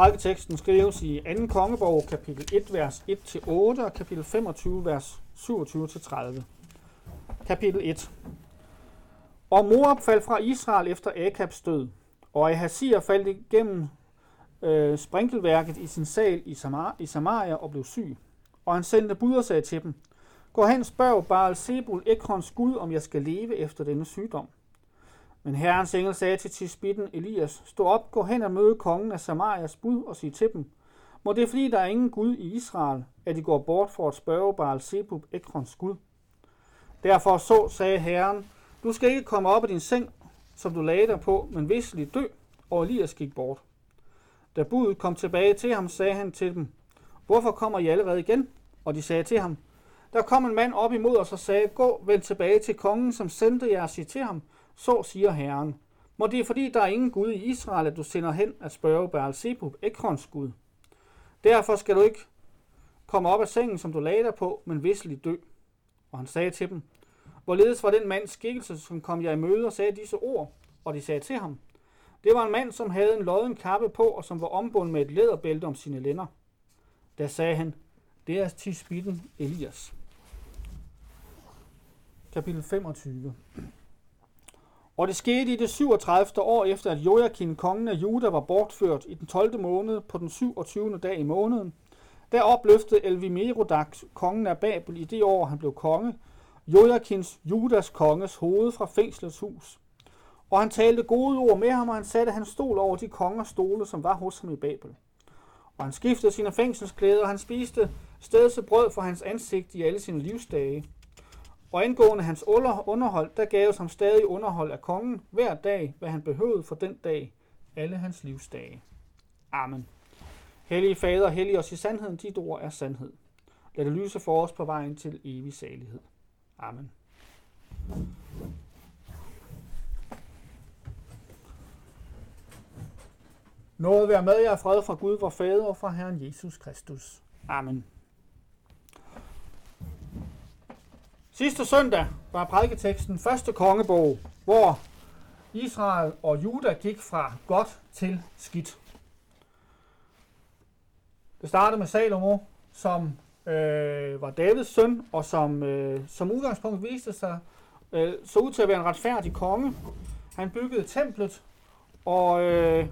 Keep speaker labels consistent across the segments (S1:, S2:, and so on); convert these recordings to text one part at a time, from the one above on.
S1: Prædiketeksten skrives i 2. kongebog, kapitel 1, vers 1-8 og kapitel 25, vers 27-30. Kapitel 1. Og Moab faldt fra Israel efter Akabs død, og Ahazir faldt igennem øh, sprinkelværket i sin sal i, Samar- i Samaria og blev syg. Og han sendte bud og sagde til dem, Gå hen, spørg Baal Zebul, Ekrons Gud, om jeg skal leve efter denne sygdom. Men herrens engel sagde til Tisbitten Elias, Stå op, gå hen og møde kongen af Samarias bud og sig til dem, Må det er fordi, der er ingen Gud i Israel, at de går bort for at spørge Baal Zebub, Ekrons Gud. Derfor så, sagde herren, du skal ikke komme op af din seng, som du lagde dig på, men visselig dø, og Elias gik bort. Da budet kom tilbage til ham, sagde han til dem, Hvorfor kommer I allerede igen? Og de sagde til ham, Der kom en mand op imod os og sagde, Gå, vend tilbage til kongen, som sendte jer og sig til ham, så siger Herren, Må det er fordi, der er ingen Gud i Israel, at du sender hen at spørge Baal Zebub, Ekrons Gud. Derfor skal du ikke komme op af sengen, som du lagde dig på, men visselig dø. Og han sagde til dem, Hvorledes var den mands skikkelse, som kom jeg i møde og sagde disse ord? Og de sagde til ham, Det var en mand, som havde en lodden kappe på, og som var ombundet med et læderbælte om sine lænder. Da sagde han, det er Tisbitten Elias. Kapitel 25 og det skete i det 37. år efter, at Joachim, kongen af Juda, var bortført i den 12. måned på den 27. dag i måneden. Der opløftede Elvimerodak, kongen af Babel, i det år, han blev konge, Joachims, Judas konges hoved fra fængslets hus. Og han talte gode ord med ham, og han satte hans stol over de kongers stole, som var hos ham i Babel. Og han skiftede sine fængselsklæder, og han spiste stedse brød for hans ansigt i alle sine livsdage. Og angående hans underhold, der gaves ham stadig underhold af kongen hver dag, hvad han behøvede for den dag, alle hans livsdage. Amen. Hellige Fader, hellig os i sandheden, dit ord er sandhed. Lad det lyse for os på vejen til evig salighed. Amen. Noget være med jer fred fra Gud, vor Fader og fra Herren Jesus Kristus. Amen. Sidste søndag var prædiketeksten første kongebog, hvor Israel og Juda gik fra godt til skidt. Det startede med Salomo, som øh, var Davids søn, og som øh, som udgangspunkt viste sig øh, så ud til at være en retfærdig konge. Han byggede templet, og øh,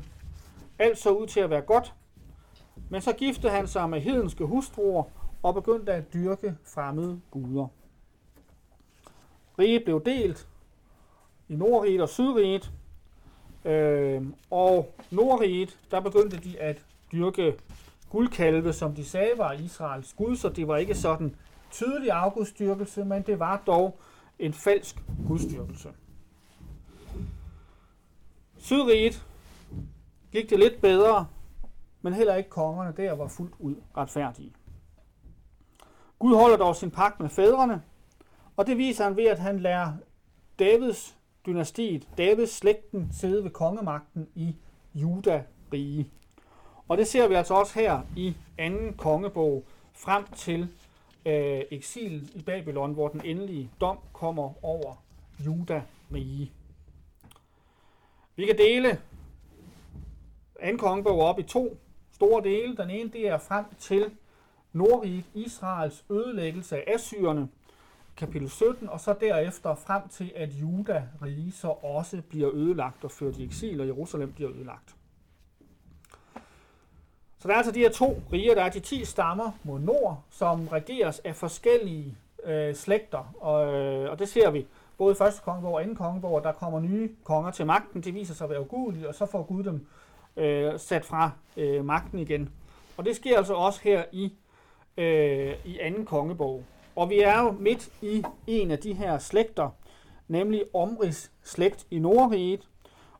S1: alt så ud til at være godt. Men så giftede han sig med hedenske hustruer og begyndte at dyrke fremmede guder. Riget blev delt i Nordriget og Sydriget, øh, og Nordriget, der begyndte de at dyrke guldkalve, som de sagde var Israels gud, så det var ikke sådan tydelig afgudstyrkelse, men det var dog en falsk gudstyrkelse. Sydriget gik det lidt bedre, men heller ikke kongerne der var fuldt ud retfærdige. Gud holder dog sin pagt med fædrene, og det viser han ved, at han lærer Davids dynastiet, Davids slægten, sidde ved kongemagten i Juda rige. Og det ser vi altså også her i anden kongebog frem til øh, eksil i Babylon, hvor den endelige dom kommer over Juda rige. Vi kan dele anden kongebog op i to store dele. Den ene det er frem til Nordriget, Israels ødelæggelse af Assyrerne, kapitel 17, og så derefter frem til, at Juda rige så også bliver ødelagt og ført i eksil, og Jerusalem bliver ødelagt. Så der er altså de her to riger, der er de 10 stammer mod nord, som regeres af forskellige øh, slægter, og, øh, og det ser vi både i første kongebog og anden kongebog, der kommer nye konger til magten, det viser sig at være ugudelige, og så får Gud dem øh, sat fra øh, magten igen. Og det sker altså også her i, øh, i anden kongebog. Og vi er jo midt i en af de her slægter, nemlig Omris slægt i Nordriget,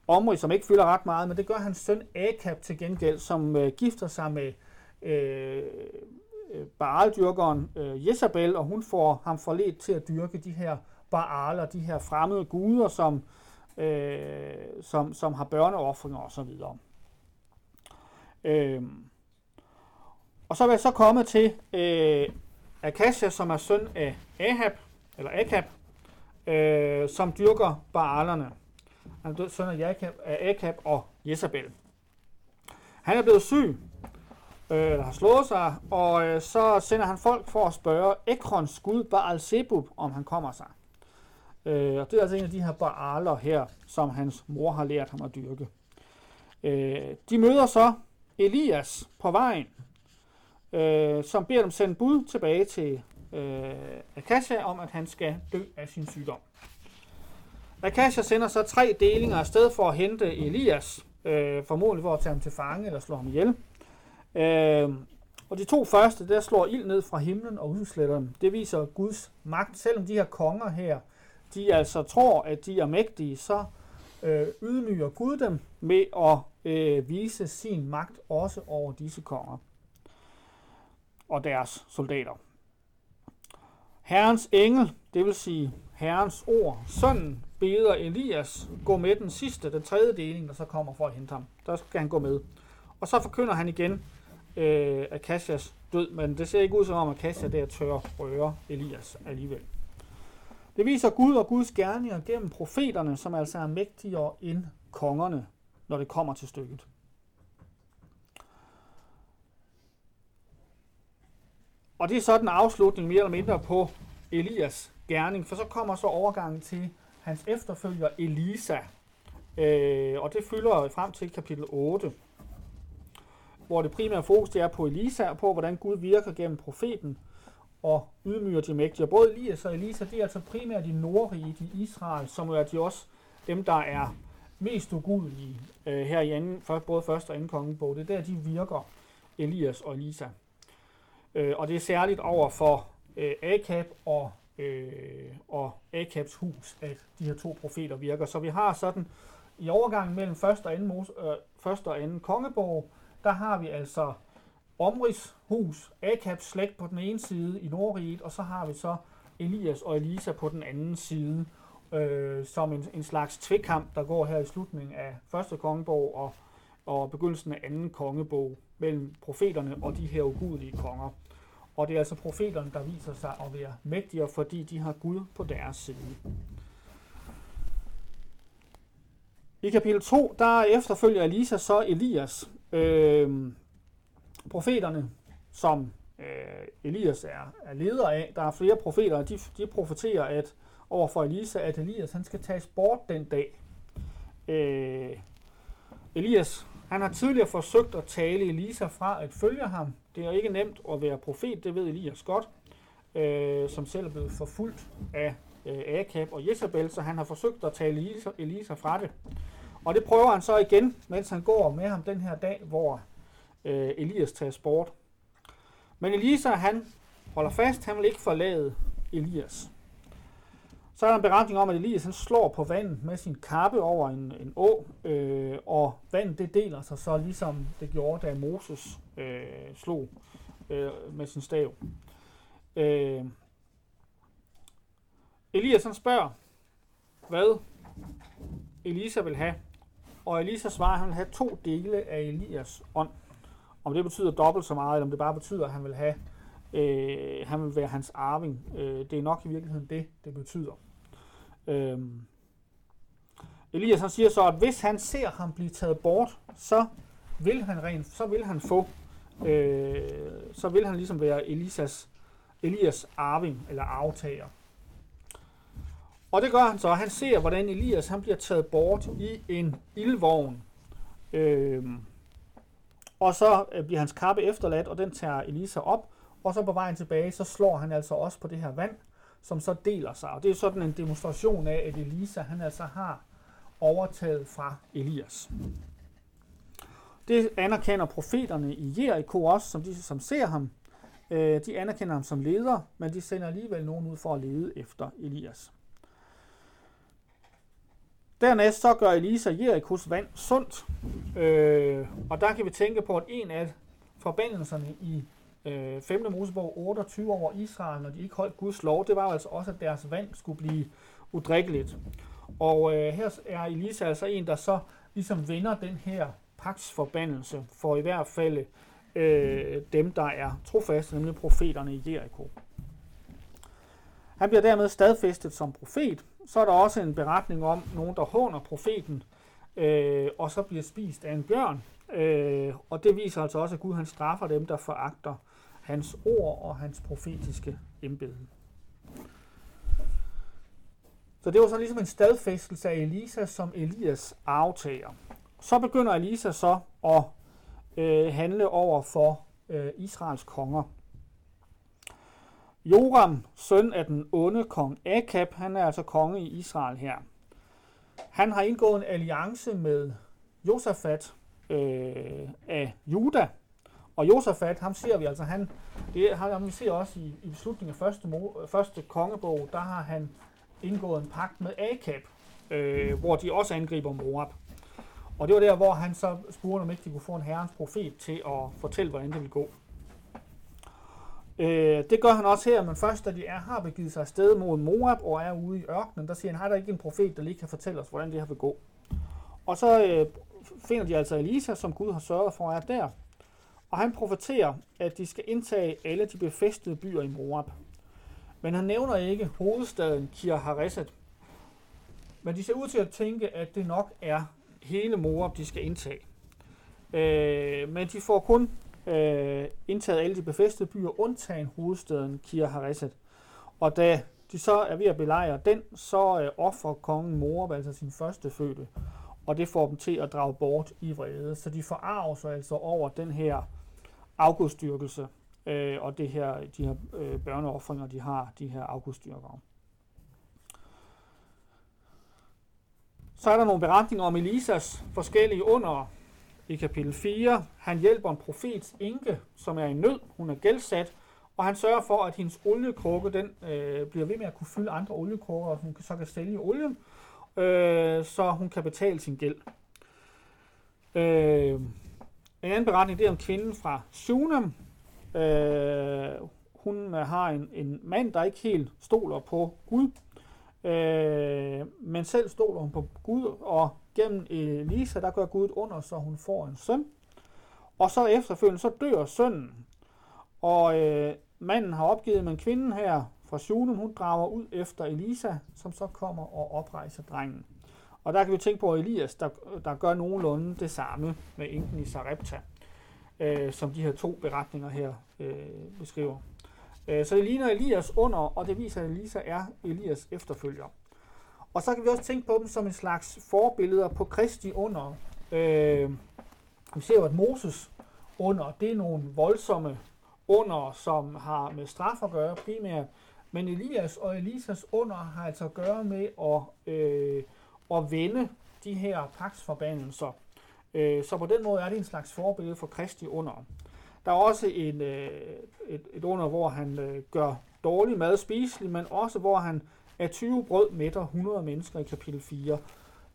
S1: Omri, som ikke fylder ret meget, men det gør hans søn Akab til gengæld, som øh, gifter sig med øh, Baal-dyrkeren øh, øh Jezabel, og hun får ham forledt til at dyrke de her Baaler, de her fremmede guder, som, øh, som, som har børneoffringer osv. Øh, og så er jeg så komme til øh, Akasha, som er søn af Ahab, eller Akab, øh, som dyrker Baalerne. Han er søn af Jacob, af Akab og Jezabel. Han er blevet syg, øh, eller har slået sig, og øh, så sender han folk for at spørge Ekrons gud Baal Zebub, om han kommer sig. Øh, og det er altså en af de her Baaler her, som hans mor har lært ham at dyrke. Øh, de møder så Elias på vejen, øh, som beder dem sende bud tilbage til øh, Akasha om, at han skal dø af sin sygdom. Akasha sender så tre delinger afsted for at hente Elias, øh, formodentlig for at tage ham til fange eller slå ham ihjel. Øh, og de to første, der slår ild ned fra himlen og udsletter dem. Det viser Guds magt. Selvom de her konger her, de altså tror, at de er mægtige, så øh, ydmyger Gud dem med at øh, vise sin magt også over disse konger og deres soldater. Herrens engel, det vil sige Herrens ord, sønnen beder Elias gå med den sidste, den tredje deling, der så kommer for at hente ham. Der skal han gå med. Og så forkynder han igen øh, Akasias død, men det ser ikke ud som om Akasia der tør røre Elias alligevel. Det viser Gud og Guds gerninger gennem profeterne, som altså er mægtigere end kongerne, når det kommer til stykket. Og det er sådan afslutning mere eller mindre på Elias gerning, for så kommer så overgangen til hans efterfølger Elisa. Øh, og det fylder frem til kapitel 8, hvor det primære fokus det er på Elisa og på, hvordan Gud virker gennem profeten og ydmyger de mægtige. Og både Elias og Elisa, det er altså primært i Nordrige i Israel, som er de også dem, der er mest ugudelige øh, her i anden, både første og anden kongebog. Det er der, de virker, Elias og Elisa. Øh, og det er særligt over for øh, Akab og, øh, og Akabs hus, at de her to profeter virker. Så vi har sådan i overgangen mellem første og anden, mos, øh, første og anden kongeborg, der har vi altså Omris hus, Akabs slægt på den ene side i Nordriget, og så har vi så Elias og Elisa på den anden side, øh, som en, en slags tvekamp, der går her i slutningen af første kongebog og, og begyndelsen af anden kongebog mellem profeterne og de her ugudelige konger. Og det er altså profeterne, der viser sig at være mægtigere, fordi de har Gud på deres side. I kapitel 2, der efterfølger Elisa så Elias. Øh, profeterne, som øh, Elias er, er leder af, der er flere profeter, de, de profeterer at over for Elisa, at Elias han skal tages bort den dag. Øh, Elias han har tidligere forsøgt at tale Elisa fra at følge ham. Det er ikke nemt at være profet, det ved Elias godt, øh, som selv er blevet forfulgt af øh, Akab og Jezebel, så han har forsøgt at tale Elisa, Elisa fra det. Og det prøver han så igen, mens han går med ham den her dag, hvor øh, Elias tages bort. Men Elisa, han holder fast, han vil ikke forlade Elias. Så er der en beretning om, at Elias han slår på vandet med sin kappe over en, en å, øh, og vandet det deler sig så ligesom det gjorde, da Moses øh, slog øh, med sin stav. Øh, Elias han spørger, hvad Elisa vil have, og Elisa svarer, at han vil have to dele af Elias ånd. Om det betyder dobbelt så meget, eller om det bare betyder, at han vil have, øh, han vil være hans arving. Øh, det er nok i virkeligheden det, det betyder. Øhm. Elias han siger så, at hvis han ser ham blive taget bort, så vil han rent, så vil han få, øh, så vil han ligesom være Elisas, Elias arving eller aftager. Og det gør han så. Han ser, hvordan Elias han bliver taget bort i en ildvogn. Øh, og så øh, bliver hans kappe efterladt, og den tager Elisa op. Og så på vejen tilbage, så slår han altså også på det her vand, som så deler sig. Og det er sådan en demonstration af, at Elisa han altså har overtaget fra Elias. Det anerkender profeterne i Jericho også, som de som ser ham. Øh, de anerkender ham som leder, men de sender alligevel nogen ud for at lede efter Elias. Dernæst så gør Elisa Jerikos vand sundt, øh, og der kan vi tænke på, at en af forbandelserne i øh, 5. Mosebog 28 over Israel, når de ikke holdt Guds lov, det var jo altså også, at deres vand skulle blive udrikkeligt. Og øh, her er Elisa altså en, der så ligesom vender den her paksforbandelse for i hvert fald øh, dem, der er trofaste, nemlig profeterne i Jericho. Han bliver dermed stadfæstet som profet. Så er der også en beretning om nogen, der håner profeten, øh, og så bliver spist af en bjørn. Øh, og det viser altså også, at Gud han straffer dem, der foragter hans ord og hans profetiske embede. Så det var så ligesom en stadfæstelse af Elisa som Elias aftager. Så begynder Elisa så at øh, handle over for øh, Israels konger. Joram, søn af den onde kong Akab, han er altså konge i Israel her. Han har indgået en alliance med Josafat øh, af Juda, og Josafat, ham ser vi altså, han, det har ham vi ser også i, i slutningen af første, øh, første kongebog, der har han indgået en pagt med Akab, øh, hvor de også angriber Moab. Og det var der, hvor han så spurgte, om ikke de kunne få en herrens profet til at fortælle, hvordan det ville gå. Øh, det gør han også her, men først da de er, har begivet sig afsted mod Moab og er ude i ørkenen, der siger han, har der ikke en profet, der lige kan fortælle os, hvordan det her vil gå. Og så øh, finder de altså Elisa, som Gud har sørget for er der. Og han profeterer, at de skal indtage alle de befæstede byer i Moab. Men han nævner ikke hovedstaden Kir Hareset. Men de ser ud til at tænke, at det nok er hele Moab, de skal indtage. Øh, men de får kun øh, indtaget alle de befæstede byer, undtagen hovedstaden Kir Hareset. Og da de så er ved at belejre den, så øh, offrer kongen Moab altså sin første fødte, og det får dem til at drage bort i vrede. Så de forarver sig altså over den her afgudstyrkelse, øh, og det her, de her øh, børneoffringer, de har, de her afgudstyrkere. Så er der nogle beretninger om Elisas forskellige under i kapitel 4. Han hjælper en profets enke, som er i nød. Hun er gældsat, og han sørger for, at hendes oliekrukke den, øh, bliver ved med at kunne fylde andre oliekrukker, og hun så kan sælge olien, øh, så hun kan betale sin gæld. Øh, en anden beretning det er om kvinden fra Sunam. Øh, hun øh, har en, en mand, der ikke helt stoler på Gud, øh, men selv stoler hun på Gud, og gennem øh, Elisa, der gør Gud under, så hun får en søn. Og så efterfølgende, så dør sønnen. Og øh, manden har opgivet, men kvinden her fra Shunam, hun drager ud efter Elisa, som så kommer og oprejser drengen. Og der kan vi tænke på Elias, der, der gør nogenlunde det samme med enken i Sarepta, øh, som de her to beretninger her øh, beskriver. Øh, så det ligner Elias under, og det viser, at Elisa er Elias efterfølger. Og så kan vi også tænke på dem som en slags forbilleder på Kristi under. Øh, vi ser jo, at Moses under, det er nogle voldsomme under, som har med straf at gøre primært. Men Elias og Elisas under har altså at gøre med at, øh, at vende de her paksforbandelser. Øh, så på den måde er det en slags forbillede for Kristi under. Der er også en, øh, et, et under, hvor han øh, gør dårlig mad spiselig, men også hvor han af 20 brød mætter 100 mennesker i kapitel 4.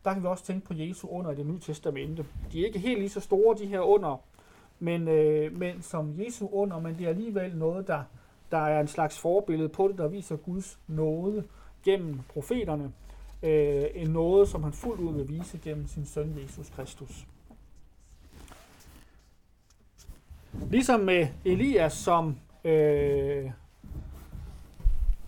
S1: Der kan vi også tænke på Jesu under i det nye testamente. De er ikke helt lige så store, de her under, men, øh, men som Jesu under, men det er alligevel noget, der, der er en slags forbillede på det, der viser Guds nåde gennem profeterne. Øh, en nåde, som han fuldt ud vil vise gennem sin søn Jesus Kristus. Ligesom med Elias, som, øh,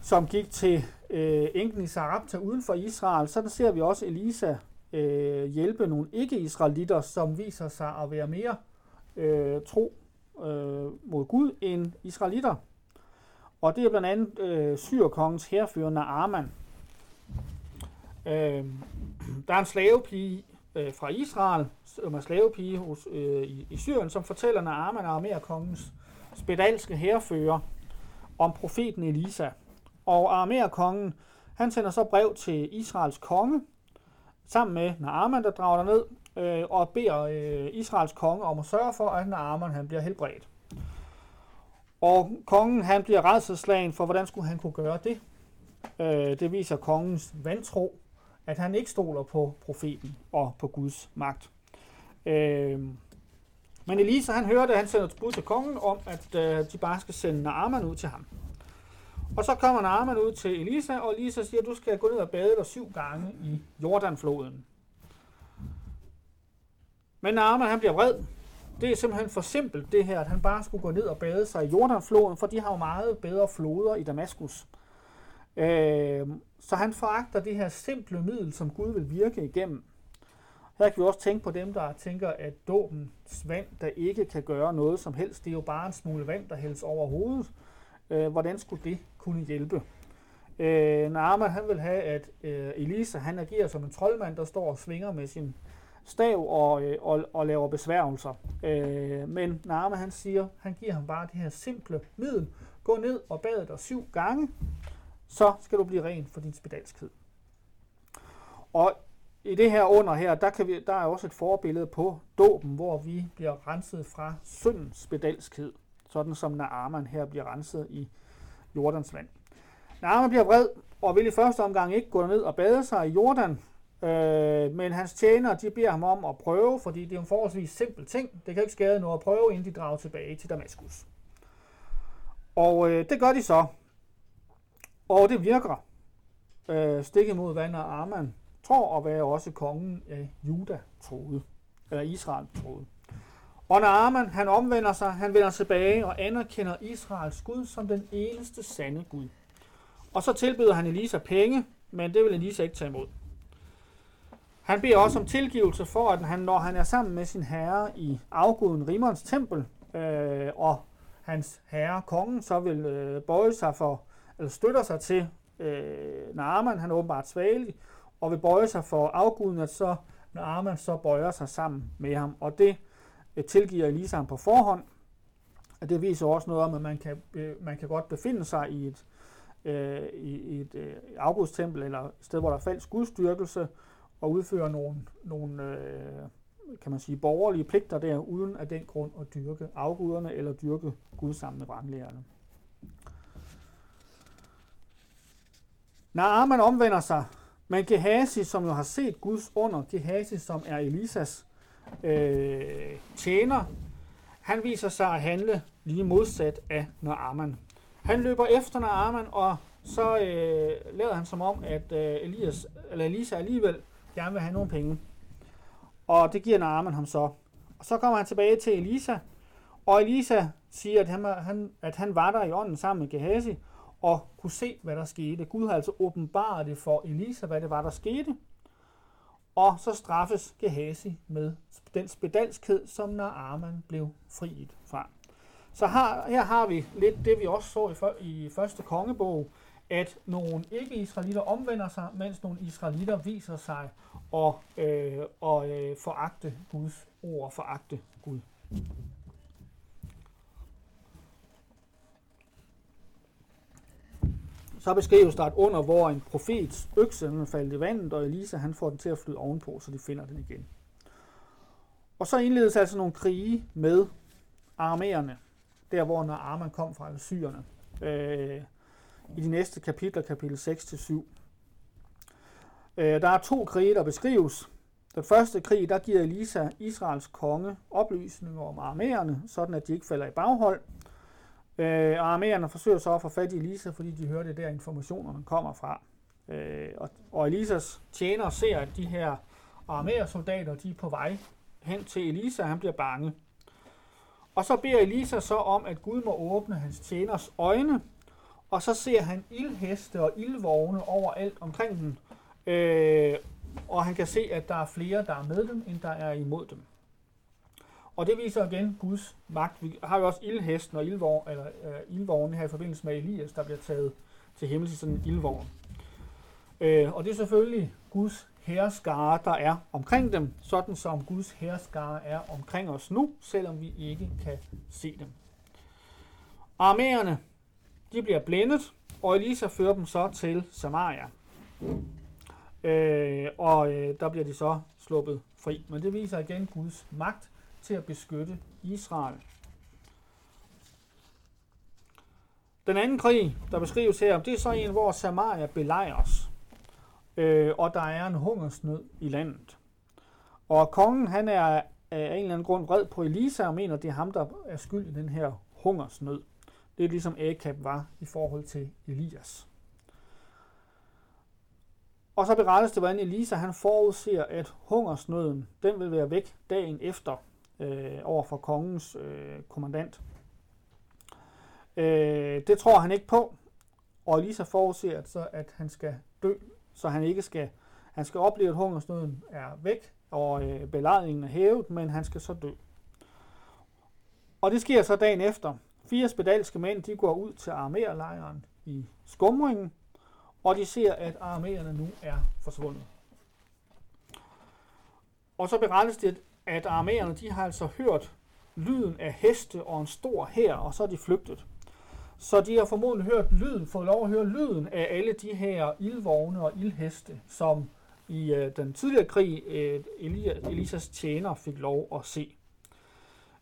S1: som gik til øh, enken i Sarapta uden for Israel, så der ser vi også Elisa øh, hjælpe nogle ikke-israelitter, som viser sig at være mere øh, tro øh, mod Gud end israelitter. Og det er blandt andet øh, syrkongens herfører Naaman. Øh, der er en slavepige øh, fra Israel, som er slavepige hos, øh, i, i Syrien, som fortæller Naaman og spedalske herrefører om profeten Elisa. Og Arameerkongen, han sender så brev til Israels konge, sammen med Naaman, der drager ned øh, og beder øh, Israels konge om at sørge for, at Naaman han bliver helbredt. Og kongen han bliver redselslagen for, hvordan skulle han kunne gøre det. Øh, det viser kongens vantro, at han ikke stoler på profeten og på Guds magt. Øh, men Elisa han hørte, at han sender et bud til kongen om, at øh, de bare skal sende Naaman ud til ham. Og så kommer Naaman ud til Elisa, og Elisa siger, at du skal gå ned og bade dig syv gange i Jordanfloden. Men Naaman han bliver vred. Det er simpelthen for simpelt det her, at han bare skulle gå ned og bade sig i Jordanfloden, for de har jo meget bedre floder i Damaskus. Øh, så han foragter det her simple middel, som Gud vil virke igennem. Her kan vi også tænke på dem, der tænker, at dåbens vand, der ikke kan gøre noget som helst, det er jo bare en smule vand, der hældes over hovedet. Øh, hvordan skulle det kunne hjælpe? Øh, Naaman han vil have, at øh, Elisa han agerer som en troldmand, der står og svinger med sin stav og, øh, og, og laver besværgelser. Øh, men Naaman han siger, han giver ham bare det her simple middel. Gå ned og bad dig syv gange, så skal du blive ren for din spedalskhed. Og i det her under her, der, kan vi, der er også et forbillede på dåben, hvor vi bliver renset fra syndens spedalskhed, sådan som Naaman her bliver renset i Jordans vand. Naaman bliver vred og vil i første omgang ikke gå ned og bade sig i Jordan, øh, men hans tjenere de beder ham om at prøve, fordi det er en forholdsvis simpel ting. Det kan ikke skade noget at prøve, inden de drager tilbage til Damaskus. Og øh, det gør de så. Og det virker. Øh, stik imod hvad Arman tror at være også kongen af Juda troede, eller Israel troede. Og Naaman, han omvender sig, han vender tilbage og anerkender Israels Gud som den eneste sande Gud. Og så tilbyder han Elisa penge, men det vil Elisa ikke tage imod. Han beder også om tilgivelse for, at han, når han er sammen med sin herre i afguden Rimons tempel, øh, og hans herre, kongen, så vil øh, bøje sig for, eller støtter sig til øh, Naaman, han er åbenbart svagelig, og vil bøje sig for afguden, at så Naaman så bøjer sig sammen med ham. Og det øh, tilgiver Elisa ham på forhånd. Og det viser også noget om, at man kan, øh, man kan godt befinde sig i et, øh, i et øh, afgudstempel, eller et sted, hvor der er falsk gudstyrkelse, og udføre nogle, nogle øh, kan man sige, borgerlige pligter der, uden af den grund at dyrke afguderne eller dyrke Gud sammen Naaman. Når Arman omvender sig, men Gehazi, som jo har set Guds under, Gehazi, som er Elisas øh, tjener, han viser sig at handle lige modsat af Naaman. Han løber efter Naaman, og så øh, lader han som om, at øh, Elias, eller Elisa alligevel gerne vil have nogle penge. Og det giver Naaman ham så. Og så kommer han tilbage til Elisa, og Elisa siger, at han, han, at han var der i ånden sammen med Gehazi, og kunne se, hvad der skete. Gud har altså åbenbaret det for Elisa, hvad det var, der skete. Og så straffes Gehazi med den spedalskhed, som Naaman blev friet fra. Så her, her har vi lidt det, vi også så i, i første kongebog, at nogle ikke-israelitter omvender sig, mens nogle israelitter viser sig og, øh, og øh, foragte Guds ord, foragte Gud. Så beskrives der et under, hvor en profets økse den faldt i vandet, og Elisa han får den til at flyde ovenpå, så de finder den igen. Og så indledes altså nogle krige med armerne, der hvor når Arman kom fra, syrerne. Øh, I de næste kapitler, kapitel 6-7. Øh, der er to krige, der beskrives. Den første krig, der giver Elisa Israels konge oplysninger om armerne, sådan at de ikke falder i baghold. Øh, og arméerne forsøger så at få fat i Elisa, fordi de hører det der informationerne kommer fra. Øh, og, og Elisas tjener ser, at de her armérsoldater, de er på vej hen til Elisa, han bliver bange. Og så beder Elisa så om, at Gud må åbne hans tjeners øjne, og så ser han ildheste og ildvogne overalt omkring dem. Øh, og han kan se, at der er flere, der er med dem, end der er imod dem. Og det viser igen Guds magt. Vi har jo også ildhesten og ildvogn, eller, øh, ildvognen her i forbindelse med Elias, der bliver taget til himmel i sådan en ildvogn. Øh, og det er selvfølgelig Guds herskare, der er omkring dem, sådan som Guds herskare er omkring os nu, selvom vi ikke kan se dem. Armæerne, de bliver blændet, og Elisa fører dem så til Samaria. Øh, og øh, der bliver de så sluppet fri. Men det viser igen Guds magt, til at beskytte Israel. Den anden krig, der beskrives her, det er så en, hvor Samaria belejres, øh, og der er en hungersnød i landet. Og kongen, han er af en eller anden grund vred på Elisa og mener, det er ham, der er skyld i den her hungersnød. Det er ligesom Akab var i forhold til Elias. Og så berettes det, hvordan Elisa han forudser, at hungersnøden den vil være væk dagen efter, øh, over for kongens øh, kommandant. Øh, det tror han ikke på, og Elisa forudser, så, at han skal dø, så han ikke skal, han skal opleve, at hungersnøden er væk og øh, belejringen er hævet, men han skal så dø. Og det sker så dagen efter. Fire spedalske mænd de går ud til armerlejren i skumringen, og de ser, at armerne nu er forsvundet. Og så berettes det, at armerne de har altså hørt lyden af heste og en stor hær, og så er de flygtet. Så de har formodentlig hørt lyden, fået lov at høre lyden af alle de her ildvogne og ildheste, som i øh, den tidligere krig øh, Elisas tjener fik lov at se.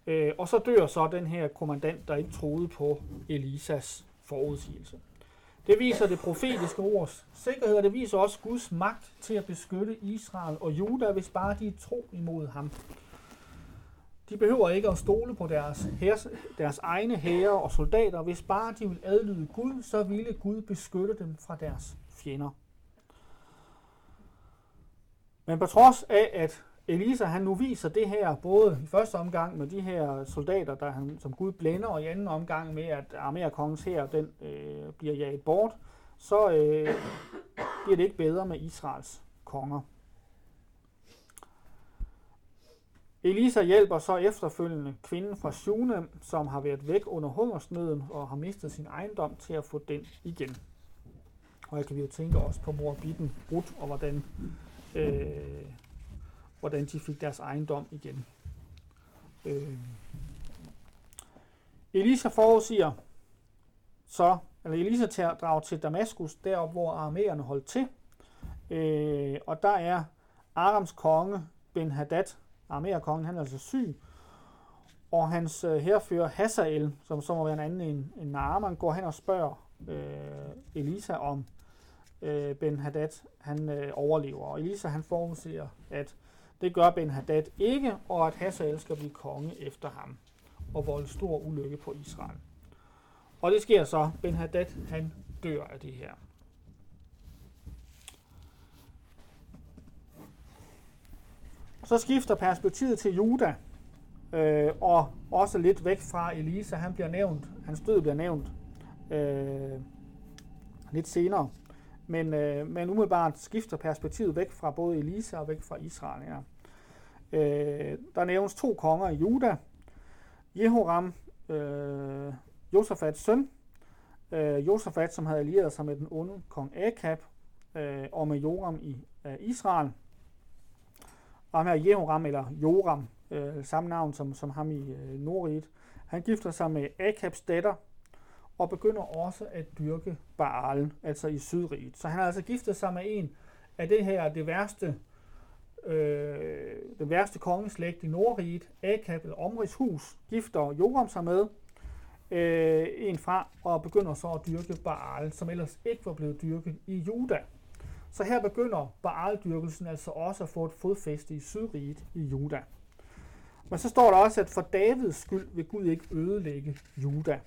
S1: Øh, og så dør så den her kommandant, der ikke troede på Elisas forudsigelse. Det viser det profetiske ords sikkerhed, og det viser også Guds magt til at beskytte Israel og Juda, hvis bare de er tro imod ham. De behøver ikke at stole på deres, her, deres egne hære og soldater. Hvis bare de vil adlyde Gud, så ville Gud beskytte dem fra deres fjender. Men på trods af, at Elisa han nu viser det her, både i første omgang med de her soldater, der han, som Gud blænder, og i anden omgang med, at Armerkongens her den, øh, bliver jaget bort, så øh, bliver det ikke bedre med Israels konger. Elisa hjælper så efterfølgende kvinden fra Shunem, som har været væk under hungersnøden og har mistet sin ejendom, til at få den igen. Og jeg kan vi jo tænke også på mor Bitten Ruth, og hvordan øh, hvordan de fik deres ejendom igen. Øh. Elisa forudsiger så, eller Elisa tager, drager til Damaskus, derop hvor arméerne holdt til. Øh, og der er Arams konge, Ben Hadad, armérkongen, han er altså syg, og hans øh, herfører Hazael, som så må være en anden end, end Naaman, går hen og spørger øh, Elisa om øh, Ben Haddad, han øh, overlever. Og Elisa han forudsiger, at det gør Ben Hadad ikke, og at Hazael skal blive konge efter ham og volde stor ulykke på Israel. Og det sker så. Ben Hadad, han dør af det her. Så skifter perspektivet til Juda, øh, og også lidt væk fra Elisa. Han bliver nævnt, hans død bliver nævnt øh, lidt senere. Men, øh, men umiddelbart skifter perspektivet væk fra både Elisa og væk fra Israel. Ja. Øh, der nævnes to konger i Juda. Jehoram, øh, Josafats søn. Øh, Josafat, som havde allieret sig med den onde kong Akab øh, og med Joram i øh, Israel. Og ham her Jehoram, eller Joram, øh, samme navn som, som ham i øh, Nordriget. Han gifter sig med Akabs datter, og begynder også at dyrke Baal, altså i Sydriget. Så han har altså giftet sig med en af det her, det værste, øh, den værste kongeslægt i Nordriget, Akab eller Omrids hus, gifter Joram sig med øh, en fra, og begynder så at dyrke Baal, som ellers ikke var blevet dyrket i Juda. Så her begynder Baal-dyrkelsen altså også at få et fodfæste i Sydriget i Juda. Men så står der også, at for Davids skyld vil Gud ikke ødelægge Juda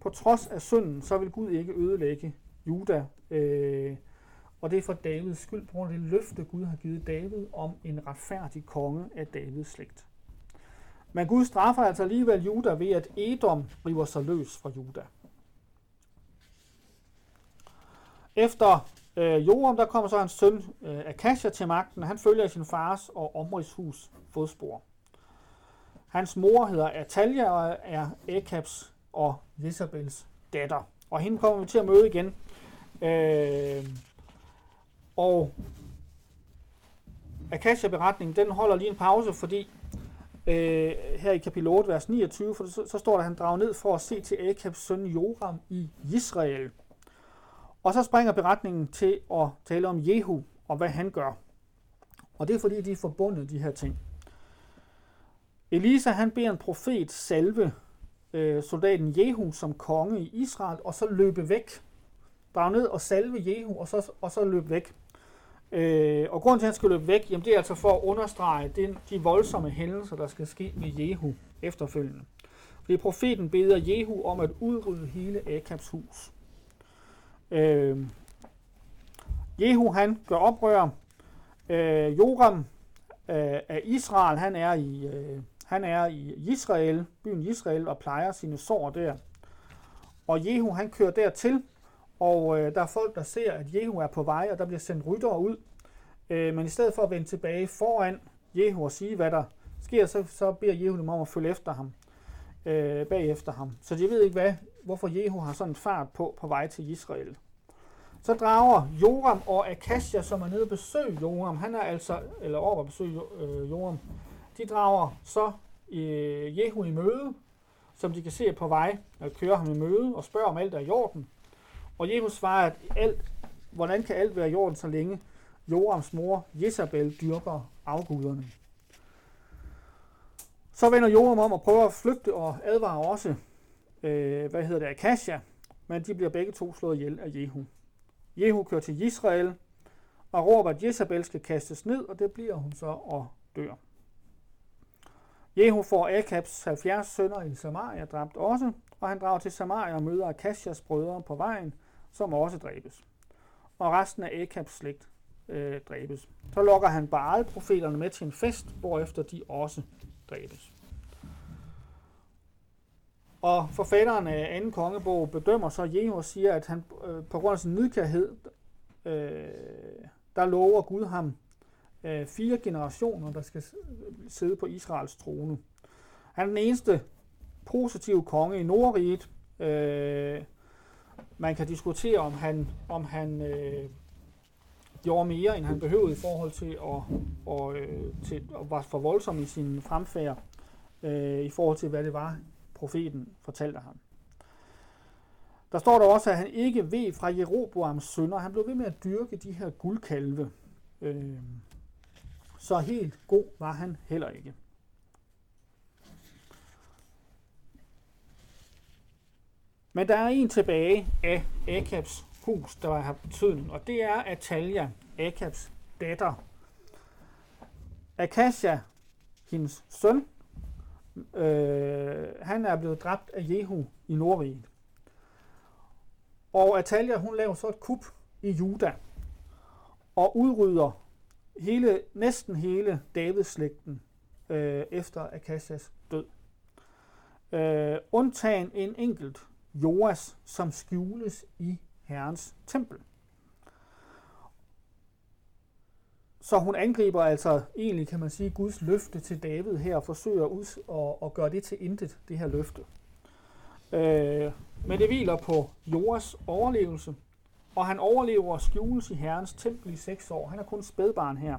S1: på trods af synden, så vil Gud ikke ødelægge Juda. Øh, og det er for Davids skyld, på grund af det løfte, Gud har givet David om en retfærdig konge af Davids slægt. Men Gud straffer altså alligevel Juda ved, at Edom river sig løs fra Juda. Efter øh, Joram, der kommer så hans søn øh, Akasha til magten. Han følger sin fars og Omris hus fodspor. Hans mor hedder Atalia og er Akabs og Isabels datter. Og hende kommer vi til at møde igen. Øh, og Akasha-beretningen, den holder lige en pause, fordi øh, her i kapitel 8, vers 29, for så, så står der, at han drager ned for at se til Akabs søn Joram i Israel. Og så springer beretningen til at tale om Jehu og hvad han gør. Og det er fordi, de er forbundet, de her ting. Elisa, han beder en profet salve øh, soldaten Jehu som konge i Israel, og så løbe væk. Drage ned og salve Jehu, og så, og så løbe væk. Øh, og grunden til, at han skal løbe væk, jamen det er altså for at understrege den, de voldsomme hændelser, der skal ske med Jehu efterfølgende. Fordi profeten beder Jehu om at udrydde hele Akabs hus. Øh, Jehu han gør oprør. Øh, Joram øh, af Israel, han er i, øh, han er i Israel, byen Israel, og plejer sine sår der. Og Jehu han kører dertil, og øh, der er folk, der ser, at Jehu er på vej, og der bliver sendt ryttere ud. Øh, men i stedet for at vende tilbage foran Jehu og sige, hvad der sker, så, så beder Jehu dem om at følge efter ham, øh, bagefter ham. Så de ved ikke, hvad, hvorfor Jehu har sådan en fart på på vej til Israel. Så drager Joram og Akasha, som er nede og besøge Joram, han er altså, eller over at besøge øh, Joram, de drager så øh, Jehu i møde, som de kan se på vej, og kører ham i møde og spørger om alt er i orden. Og Jehu svarer, at alt, hvordan kan alt være i orden, så længe Jorams mor Jezabel dyrker afguderne. Så vender Joram om og prøver at flygte og advarer også, øh, hvad hedder det, Akasha, men de bliver begge to slået ihjel af Jehu. Jehu kører til Israel og råber, at Jezabel skal kastes ned, og det bliver hun så og dør. Jehu får Akabs 70 sønner i Samaria dræbt også, og han drager til Samaria og møder Akashas brødre på vejen, som også dræbes. Og resten af Akabs slægt øh, dræbes. Så lokker han Baal-profeterne med til en fest, hvorefter de også dræbes. Og forfatteren af anden kongebog bedømmer så Jehu og siger, at han øh, på grund af sin nidkærhed, øh, der lover Gud ham øh, fire generationer, der skal sidde på Israels trone. Han er den eneste positive konge i Nordriget. Øh, man kan diskutere, om han, om han øh, gjorde mere, end han behøvede i forhold til at, og, øh, til, at var for voldsom i sin fremfærd, øh, i forhold til, hvad det var, profeten fortalte ham. Der står der også, at han ikke ved fra Jeroboams sønder. Han blev ved med at dyrke de her guldkalve. Øh, så helt god var han heller ikke. Men der er en tilbage af Akabs hus, der har betydning, og det er Atalia, Akabs datter. Akasha, hendes søn, øh, han er blevet dræbt af Jehu i Nordriget. Og Atalia, hun laver så et kup i Juda og udrydder hele, næsten hele Davids-slægten øh, efter Akashas død. Øh, undtagen en enkelt Joas, som skjules i Herrens tempel. Så hun angriber altså egentlig, kan man sige, Guds løfte til David her, og forsøger at, at, at gøre det til intet, det her løfte. Øh, men det hviler på Joas overlevelse, og han overlever skjules i Herrens tempel i seks år. Han er kun spædbarn her.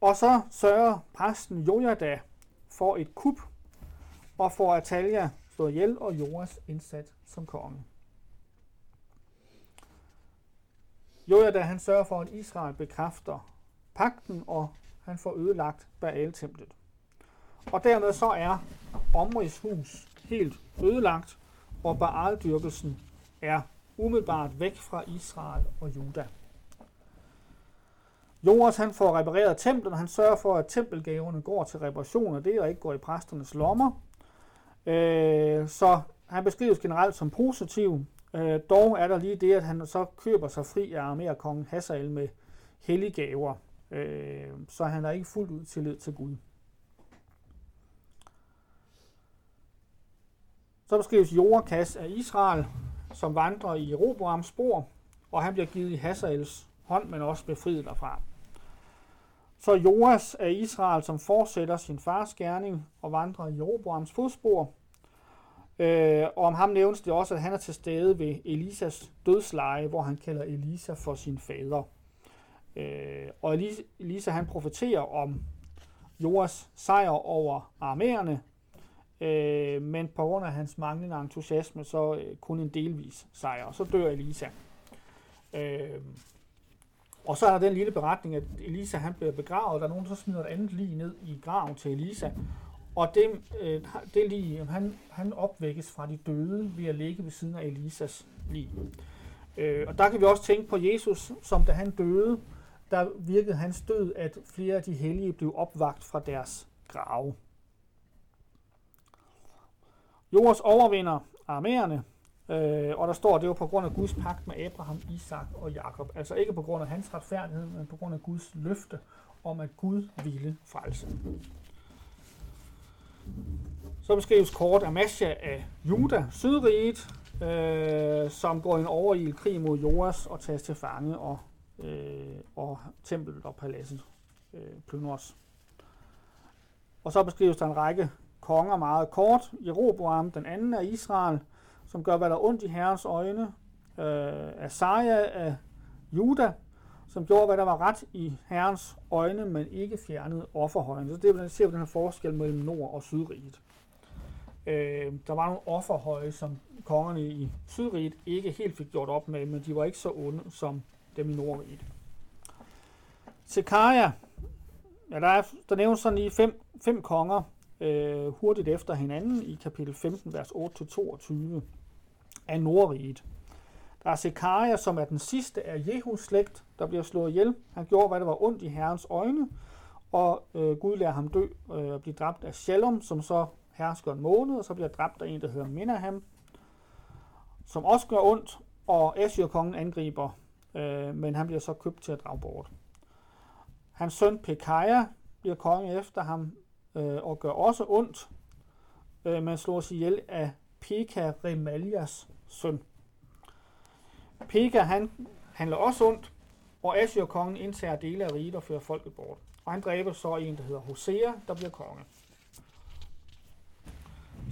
S1: Og så sørger præsten Jojada for et kup, og får Atalia slået ihjel og Joas indsat som konge. Jojada han sørger for, at Israel bekræfter pakten, og han får ødelagt Baal-templet. Og dermed så er Omris hus helt ødelagt, og Baal-dyrkelsen er umiddelbart væk fra Israel og Juda. Joras han får repareret templet, og han sørger for, at tempelgaverne går til reparation det, og ikke går i præsternes lommer. Øh, så han beskrives generelt som positiv. Øh, dog er der lige det, at han så køber sig fri af kongen Hazael med helliggaver. Øh, så han har ikke fuldt ud tillid til Gud. Så beskrives Jorakas af Israel, som vandrer i Jeroboams spor, og han bliver givet i Hazaels hånd, men også befriet derfra. Så Joas af Israel, som fortsætter sin fars gerning og vandrer i Jeroboams fodspor. Øh, og om ham nævnes det også, at han er til stede ved Elisas dødsleje, hvor han kalder Elisa for sin fader. Øh, og Elisa han profeterer om Joas sejr over arméerne, øh, men på grund af hans manglende entusiasme, så øh, kun en delvis sejr. og Så dør Elisa. Øh, og så er der den lille beretning, at Elisa han bliver begravet, og der er nogen, der så smider et andet lige ned i graven til Elisa. Og det, øh, det lige, han, han opvækkes fra de døde ved at ligge ved siden af Elisas lig. Øh, og der kan vi også tænke på Jesus, som da han døde, der virkede hans død, at flere af de hellige blev opvagt fra deres grave. Jords overvinder armerne, Øh, og der står, at det var på grund af Guds pagt med Abraham, Isak og Jakob. Altså ikke på grund af hans retfærdighed, men på grund af Guds løfte om, at Gud ville frelse. Så beskrives kort Amasja af Juda, Sydriget, øh, som går en overild krig mod Joas og tages til fange og, øh, og templet og paladset øh, plyndres. Og så beskrives der en række konger meget kort. Jeroboam, den anden af Israel, som gør, hvad der er ondt i herrens øjne. Øh, Asaja af Juda, som gjorde, hvad der var ret i herrens øjne, men ikke fjernede offerhøjen. Så det er, ser vi den her forskel mellem Nord- og Sydriget. Øh, der var nogle offerhøje, som kongerne i Sydriget ikke helt fik gjort op med, men de var ikke så onde som dem i Nordriget. Sekaja, ja, der, er, der nævnes sådan lige fem, fem konger øh, hurtigt efter hinanden i kapitel 15, vers 8-22 af Nordriget. Der er Sekaja, som er den sidste af Jehus slægt, der bliver slået ihjel. Han gjorde, hvad der var ondt i herrens øjne, og øh, Gud lader ham dø øh, og øh, blive dræbt af Shalom, som så hersker en måned, og så bliver dræbt af en, der hedder Minaham, som også gør ondt, og Assyr-kongen angriber, øh, men han bliver så købt til at drage bort. Hans søn Pekaja bliver konge efter ham, øh, og gør også ondt, øh, men slår sig ihjel af Pekah Remalias søn. Pekah han handler også ondt, og Assyr-kongen indtager dele af riget og fører folket bort. Og han dræber så en, der hedder Hosea, der bliver konge.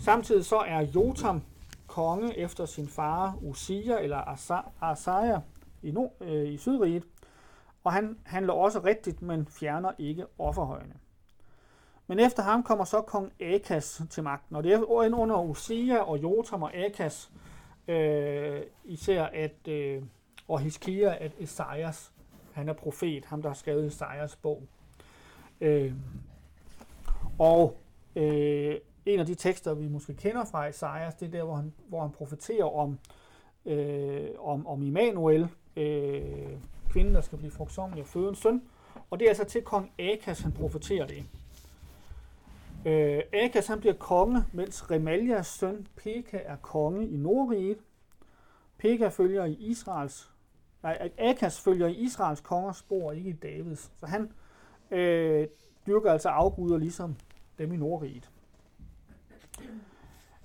S1: Samtidig så er Jotam konge efter sin far Usia eller Asaja i, nord, øh, i Sydriget, og han handler også rigtigt, men fjerner ikke offerhøjene. Men efter ham kommer så kong Akas til magten, og det er under Usia og Jotam og Akas, øh, især at, øh, og Hiskia, at Esajas, han er profet, ham der har skrevet Esajas bog. Øh, og øh, en af de tekster, vi måske kender fra Esajas, det er der, hvor han, hvor han profeterer om, øh, om, om Immanuel, øh, kvinden, der skal blive frugtsom og føde en søn. Og det er altså til kong Akas, han profeterer det. Øh, Akas han bliver konge, mens Remaljas søn Pekah er konge i Nordriget. Pekah følger i Israels, nej, Akas følger i Israels kongers spor, ikke i Davids. Så han øh, dyrker altså afguder ligesom dem i Nordriget.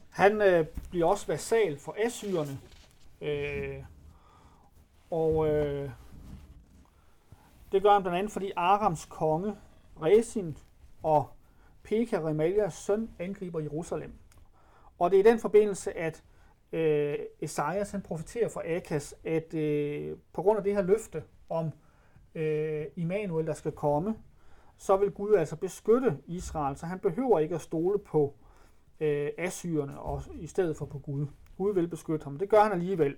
S1: Han øh, bliver også vasal for assyrerne. Øh, og øh, det gør han blandt andet, fordi Arams konge, Resin og Pekah Remalias søn angriber Jerusalem. Og det er i den forbindelse, at øh, Esajas han profeterer for Akas, at øh, på grund af det her løfte om øh, Immanuel, der skal komme, så vil Gud altså beskytte Israel, så han behøver ikke at stole på øh, assyrerne og i stedet for på Gud. Gud vil beskytte ham. Det gør han alligevel.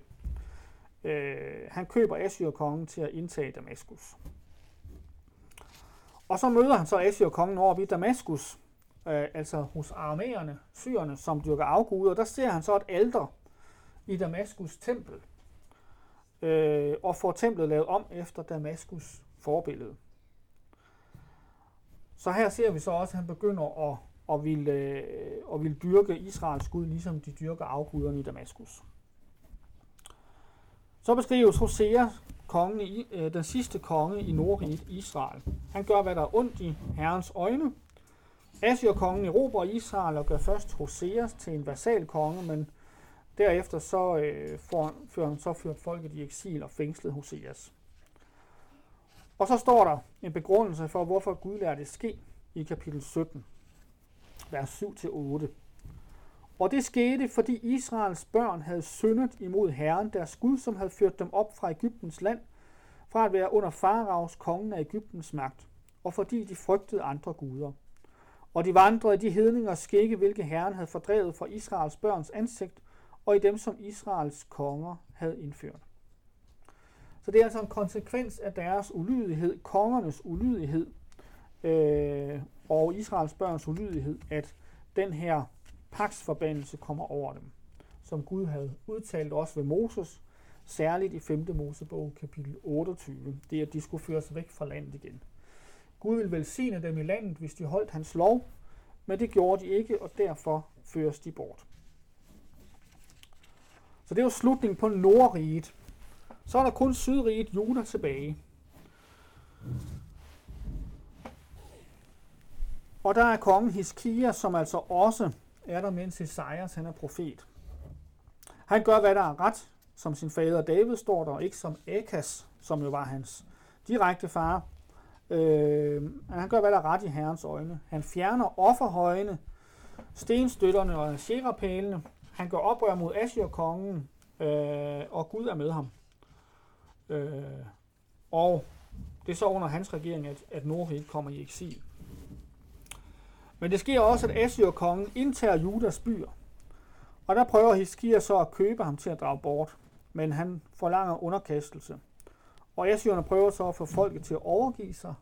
S1: Øh, han køber Assyrkongen til at indtage Damaskus. Og så møder han så Assyrkongen over ved Damaskus, øh, altså hos armæerne, syrerne, som dyrker afguder. Der ser han så et alter i Damaskus tempel, øh, og får templet lavet om efter Damaskus forbillede. Så her ser vi så også, at han begynder at at, ville, øh, og vil dyrke Israels Gud, ligesom de dyrker afguderne i Damaskus. Så beskrives Hosea, kongen i, øh, den sidste konge i Nordriget, Israel. Han gør, hvad der er ondt i Herrens øjne. Assyr-kongen erobrer Israel og gør først Hoseas til en vasal konge, men derefter så, øh, får, fører han så ført folket i eksil og fængslet Hoseas. Og så står der en begrundelse for, hvorfor Gud lader det ske i kapitel 17 vers 7-8. Og det skete, fordi Israels børn havde syndet imod Herren, deres Gud, som havde ført dem op fra Ægyptens land, fra at være under faraos kongen af Ægyptens magt, og fordi de frygtede andre guder. Og de vandrede i de hedninger skikke, hvilke Herren havde fordrevet fra Israels børns ansigt, og i dem, som Israels konger havde indført. Så det er altså en konsekvens af deres ulydighed, kongernes ulydighed, øh, og Israels børns ulydighed, at den her paksforbandelse kommer over dem, som Gud havde udtalt også ved Moses, særligt i 5. Mosebog kapitel 28, det at de skulle føres væk fra landet igen. Gud ville velsigne dem i landet, hvis de holdt hans lov, men det gjorde de ikke, og derfor føres de bort. Så det er jo slutningen på Nordriget. Så er der kun Sydriget Juda tilbage. Og der er kongen Hiskia, som altså også er der, mens Isaias han er profet. Han gør, hvad der er ret, som sin fader David står der, og ikke som Akas, som jo var hans direkte far. Øh, han gør, hvad der er ret i herrens øjne. Han fjerner offerhøjene, stenstøtterne og sherapælene. Han går oprør mod Asher-kongen, øh, og Gud er med ham. Øh, og det er så under hans regering, at, at Nordrig kommer i eksil. Men det sker også, at Assur-kongen indtager Judas byer. Og der prøver Hiskia så at købe ham til at drage bort, men han forlanger underkastelse. Og Assyrerne prøver så at få folket til at overgive sig,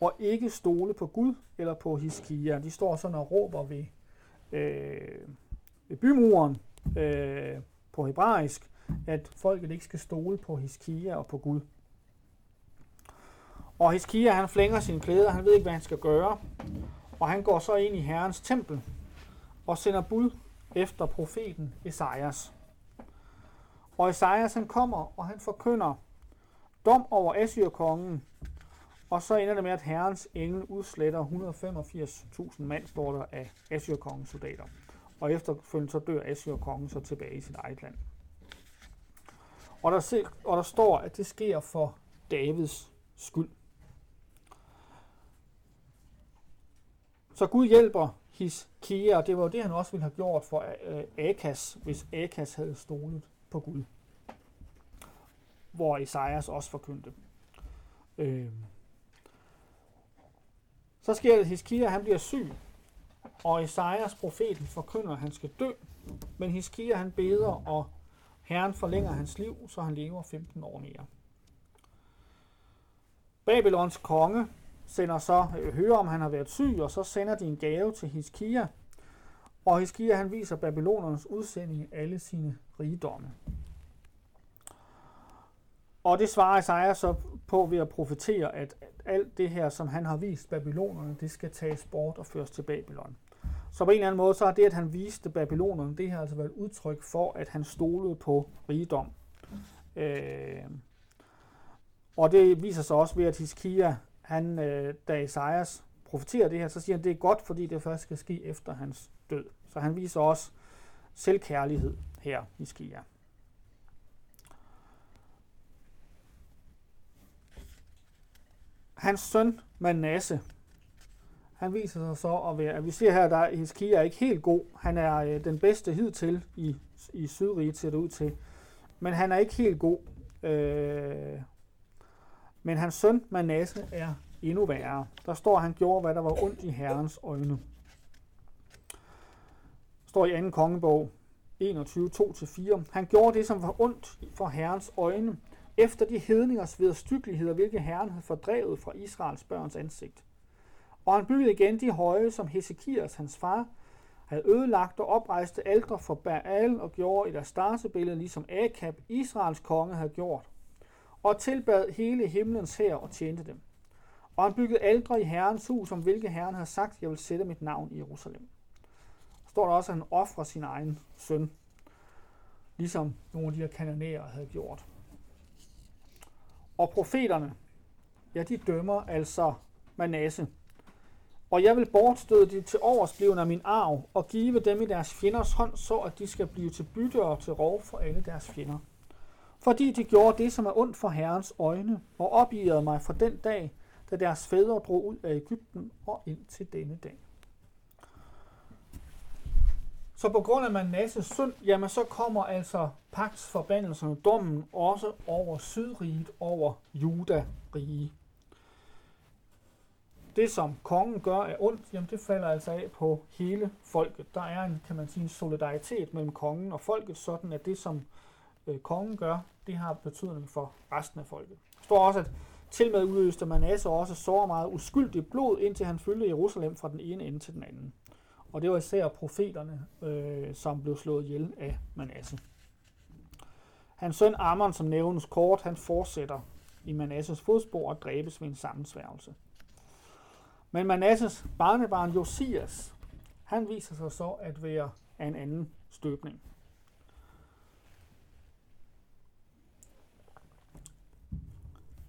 S1: og ikke stole på Gud eller på Hiskia. De står sådan og råber ved, øh, ved bymuren øh, på hebraisk, at folket ikke skal stole på Hiskia og på Gud. Og Hiskia han flænger sine klæder, han ved ikke, hvad han skal gøre. Og han går så ind i Herrens tempel og sender bud efter profeten Esajas. Og Esajas han kommer, og han forkynder dom over Assyrkongen, og så ender det med, at Herrens engel udsletter 185.000 mand, står der, af Assyrkongens soldater. Og efterfølgende så dør Assyrkongen så tilbage i sit eget land. Og der, og der står, at det sker for Davids skyld. Så Gud hjælper Hiskia, og det var jo det, han også ville have gjort for øh, Akas, hvis Akas havde stolet på Gud. Hvor Esajas også forkyndte. Øh. Så sker det, at Hiskia han bliver syg, og Esajas profeten forkynder, at han skal dø. Men Hiskia han beder, og Herren forlænger hans liv, så han lever 15 år mere. Babylons konge sender så, øh, hører om han har været syg, og så sender de en gave til Hiskia. Og Hiskia han viser babylonernes udsending alle sine rigdomme. Og det svarer Isaiah så på ved at profetere, at alt det her, som han har vist babylonerne, det skal tages bort og føres til Babylon. Så på en eller anden måde, så har det, at han viste babylonerne, det har altså været et udtryk for, at han stolede på rigdom. Øh, og det viser sig også ved, at Hiskia han, øh, da Esajas profeterer det her, så siger han, at det er godt, fordi det først skal ske efter hans død. Så han viser også selvkærlighed her i Skia. Hans søn Manasse, han viser sig så at være, at vi ser her, at Hiskia er ikke helt god. Han er øh, den bedste hidtil i, i Sydrige, ser det ud til. Men han er ikke helt god. Øh, men hans søn Manasse er endnu værre. Der står, at han gjorde, hvad der var ondt i herrens øjne. Står i 2. kongebog 21, 2-4. Han gjorde det, som var ondt for herrens øjne, efter de hedningers vederstyggeligheder, hvilke herren havde fordrevet fra Israels børns ansigt. Og han byggede igen de høje, som Hesekias, hans far, havde ødelagt og oprejste aldre for Baal og gjorde i deres billede, ligesom Akab, Israels konge, havde gjort og tilbad hele himlens her og tjente dem. Og han byggede aldre i Herrens hus, om hvilke Herren havde sagt, jeg vil sætte mit navn i Jerusalem. Står der også, at han offrer sin egen søn, ligesom nogle af de her kanonærer havde gjort. Og profeterne, ja, de dømmer altså Manasse. Og jeg vil bortstøde de til oversblivende af min arv, og give dem i deres fjenders hånd, så at de skal blive til bytte og til rov for alle deres fjender fordi de gjorde det, som er ondt for Herrens øjne, og opgivede mig fra den dag, da deres fædre drog ud af Ægypten og ind til denne dag. Så på grund af Manasses synd, jamen så kommer altså pagtsforbandelsen og dommen også over Sydriget, over Juda-rige. Det, som kongen gør er ondt, jamen det falder altså af på hele folket. Der er en, kan man sige, en solidaritet mellem kongen og folket, sådan at det, som øh, kongen gør, det har betydning for resten af folket. Der står også, at til med udøste Manasse også så meget uskyldigt blod, indtil han fyldte Jerusalem fra den ene ende til den anden. Og det var især profeterne, øh, som blev slået ihjel af Manasse. Hans søn Amon, som nævnes kort, han fortsætter i Manasses fodspor og dræbes ved en sammensværgelse. Men Manasses barnebarn Josias, han viser sig så at være af en anden støbning.